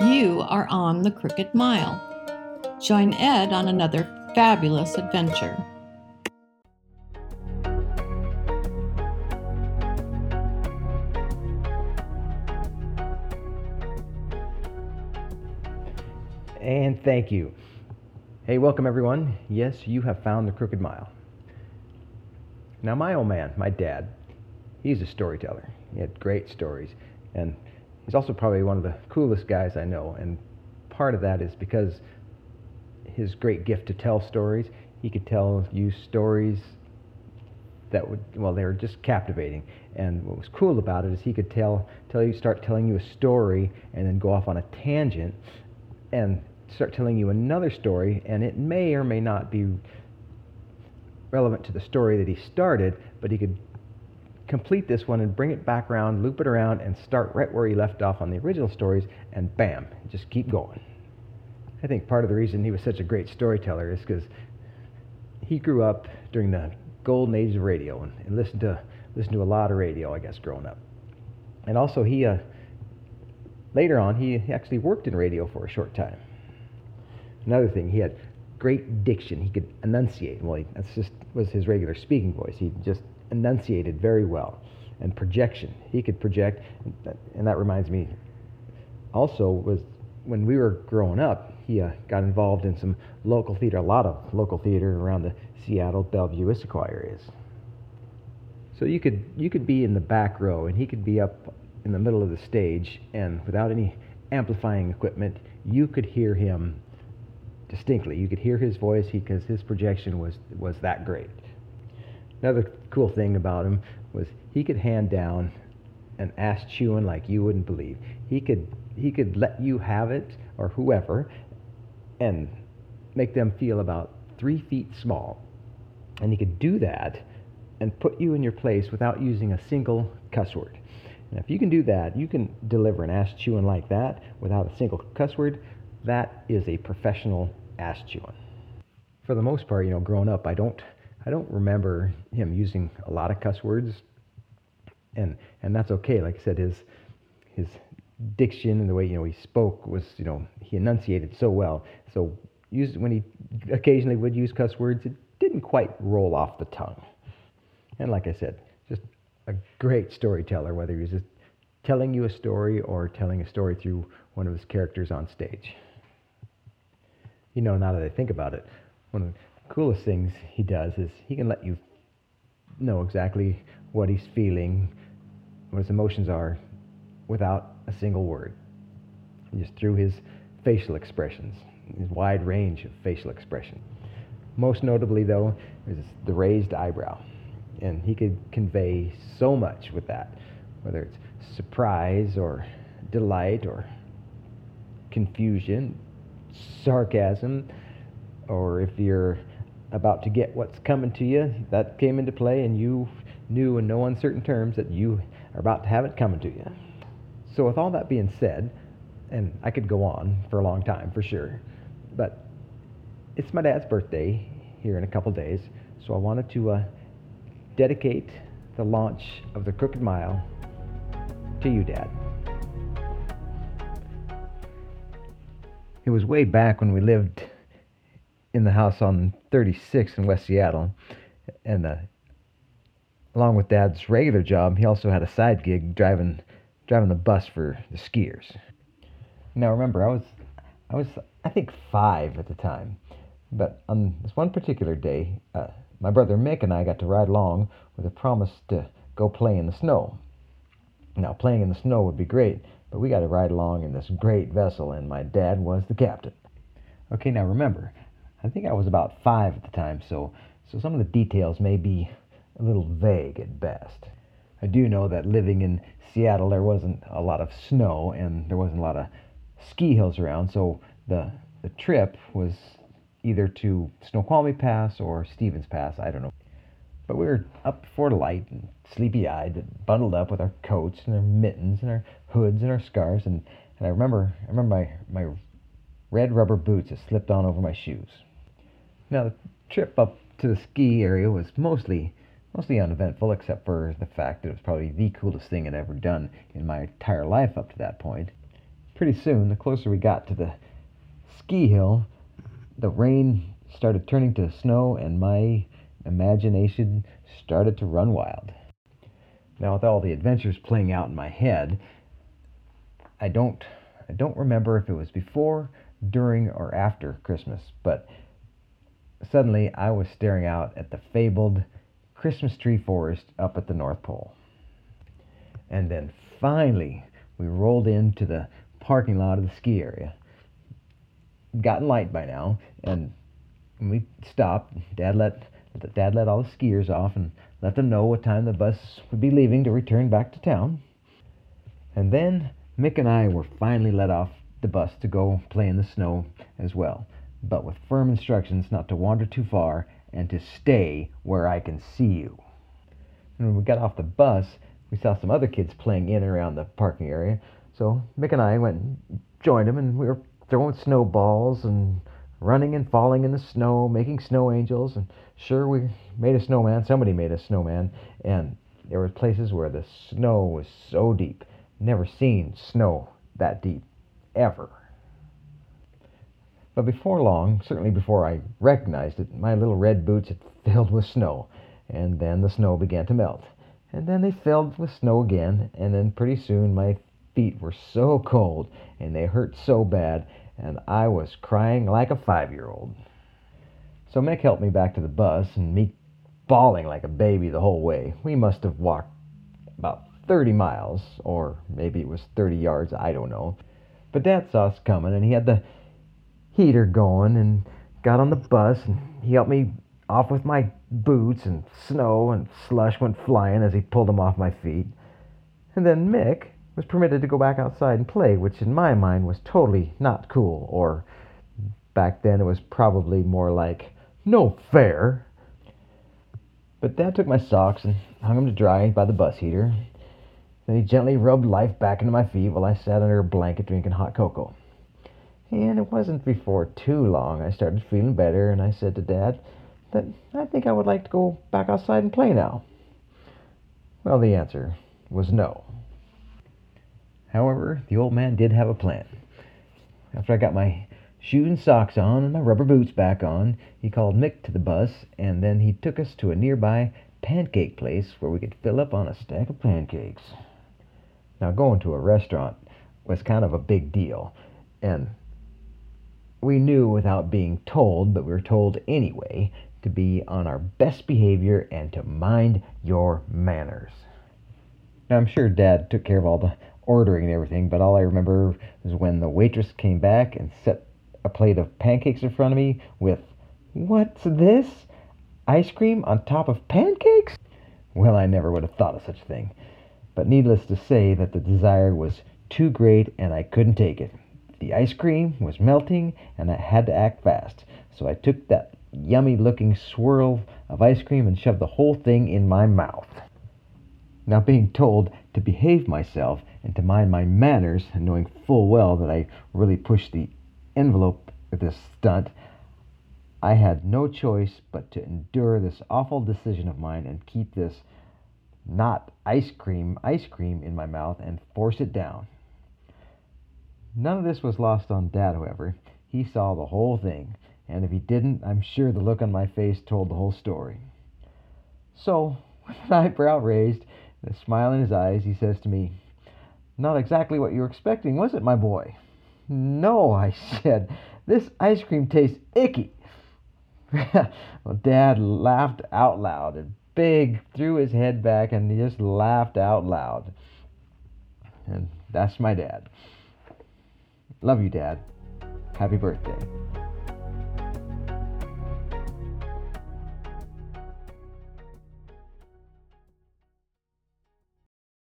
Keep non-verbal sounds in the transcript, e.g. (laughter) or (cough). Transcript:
You are on the Crooked Mile. Join Ed on another fabulous adventure. And thank you. Hey, welcome everyone. Yes, you have found the Crooked Mile. Now, my old man, my dad, he's a storyteller. He had great stories. And he's also probably one of the coolest guys I know. And part of that is because his great gift to tell stories, he could tell you stories that would well they were just captivating and what was cool about it is he could tell tell you start telling you a story and then go off on a tangent and start telling you another story and it may or may not be relevant to the story that he started but he could complete this one and bring it back around, loop it around, and start right where he left off on the original stories, and bam, just keep going. I think part of the reason he was such a great storyteller is because he grew up during the golden age of radio and, and, listened to listened to a lot of radio, I guess, growing up. And also, he uh, later on he actually worked in radio for a short time. Another thing, he had great diction. He could enunciate. Well, he, that's just was his regular speaking voice. He just enunciated very well. And projection. He could project, and that reminds me also was when we were growing up, he uh, got involved in some local theater, a lot of local theater around the Seattle, Bellevue, Issaquah areas. So you could you could be in the back row, and he could be up in the middle of the stage, and without any amplifying equipment, you could hear him distinctly. You could hear his voice because his projection was was that great. Another cool thing about him was he could hand down an ass chewing like you wouldn't believe. He could he could let you have it or whoever and make them feel about three feet small. And he could do that and put you in your place without using a single cuss word. And if you can do that, you can deliver an ass chewing like that without a single cuss word. That is a professional ass chewing. For the most part, you know, growing up, I don't I don't remember him using a lot of cuss words, and and that's okay. Like I said, his his diction and the way you know he spoke was you know he enunciated so well. So used when he occasionally would use cuss words, it didn't quite roll off the tongue. And like I said, just a great storyteller, whether he was just telling you a story or telling a story through one of his characters on stage. You know, now that I think about it, one of the coolest things he does is he can let you know exactly what he's feeling, what his emotions are, without a single word. Just through his facial expressions, his wide range of facial expression. Most notably, though, is the raised eyebrow. And he could convey so much with that, whether it's surprise or delight or confusion, sarcasm, or if you're about to get what's coming to you, that came into play, and you knew in no uncertain terms that you are about to have it coming to you. So, with all that being said, and I could go on for a long time for sure, but it's my dad's birthday here in a couple days, so I wanted to uh, dedicate the launch of the Crooked Mile to you, Dad. It was way back when we lived in the house on 36 in West Seattle, and uh, along with Dad's regular job, he also had a side gig driving driving the bus for the skiers. Now remember, I was I was I think five at the time, but on this one particular day, uh, my brother Mick and I got to ride along with a promise to go play in the snow. Now playing in the snow would be great, but we got to ride along in this great vessel, and my dad was the captain. Okay, now remember, I think I was about five at the time, so so some of the details may be a little vague at best. I do know that living in Seattle, there wasn't a lot of snow and there wasn't a lot of ski hills around, so the the trip was either to Snoqualmie Pass or Stevens Pass. I don't know. But we were up before light and sleepy eyed, bundled up with our coats and our mittens and our hoods and our scarves. And, and I remember I remember my, my red rubber boots that slipped on over my shoes. Now, the trip up to the ski area was mostly mostly uneventful, except for the fact that it was probably the coolest thing I'd ever done in my entire life up to that point. pretty soon, the closer we got to the ski hill, the rain started turning to snow, and my imagination started to run wild. Now, with all the adventures playing out in my head, I don't I don't remember if it was before, during, or after Christmas, but suddenly I was staring out at the fabled Christmas tree forest up at the North Pole. And then finally, we rolled into the parking lot of the ski area. Gotten light by now, and we stopped. Dad let Dad let all the skiers off and let them know what time the bus would be leaving to return back to town. And then Mick and I were finally let off the bus to go play in the snow as well, but with firm instructions not to wander too far and to stay where I can see you. And when we got off the bus, we saw some other kids playing in and around the parking area, so Mick and I went and joined them, and we were throwing snowballs and running and falling in the snow, making snow angels, and sure we made a snowman. Somebody made a snowman, and there were places where the snow was so deep Never seen snow that deep, ever. But before long, certainly before I recognized it, my little red boots had filled with snow, and then the snow began to melt. And then they filled with snow again, and then pretty soon my feet were so cold and they hurt so bad, and I was crying like a five year old. So Mick helped me back to the bus, and me bawling like a baby the whole way. We must have walked about 30 miles, or maybe it was 30 yards, I don't know. But Dad saw us coming, and he had the heater going, and got on the bus, and he helped me off with my boots, and snow and slush went flying as he pulled them off my feet. And then Mick was permitted to go back outside and play, which in my mind was totally not cool, or back then it was probably more like, no fair. But Dad took my socks and hung them to dry by the bus heater. Then he gently rubbed life back into my feet while I sat under a blanket drinking hot cocoa. And it wasn't before too long I started feeling better, and I said to Dad that I think I would like to go back outside and play now. Well, the answer was no. However, the old man did have a plan. After I got my shoes and socks on and my rubber boots back on, he called Mick to the bus, and then he took us to a nearby pancake place where we could fill up on a stack of pancakes. Now, going to a restaurant was kind of a big deal, and we knew without being told, but we were told anyway, to be on our best behavior and to mind your manners. Now, I'm sure Dad took care of all the ordering and everything, but all I remember was when the waitress came back and set a plate of pancakes in front of me with, What's this? Ice cream on top of pancakes? Well, I never would have thought of such a thing. But needless to say that the desire was too great and I couldn't take it. The ice cream was melting and I had to act fast. So I took that yummy looking swirl of ice cream and shoved the whole thing in my mouth. Now, being told to behave myself and to mind my manners, and knowing full well that I really pushed the envelope with this stunt, I had no choice but to endure this awful decision of mine and keep this not ice cream, ice cream in my mouth and force it down. None of this was lost on Dad, however. He saw the whole thing, and if he didn't, I'm sure the look on my face told the whole story. So, (laughs) with an eyebrow raised and a smile in his eyes, he says to me, Not exactly what you were expecting, was it, my boy? No, (laughs) I said. This ice cream tastes icky. (laughs) well, Dad laughed out loud and big, threw his head back, and he just laughed out loud. And that's my dad. Love you, Dad. Happy birthday.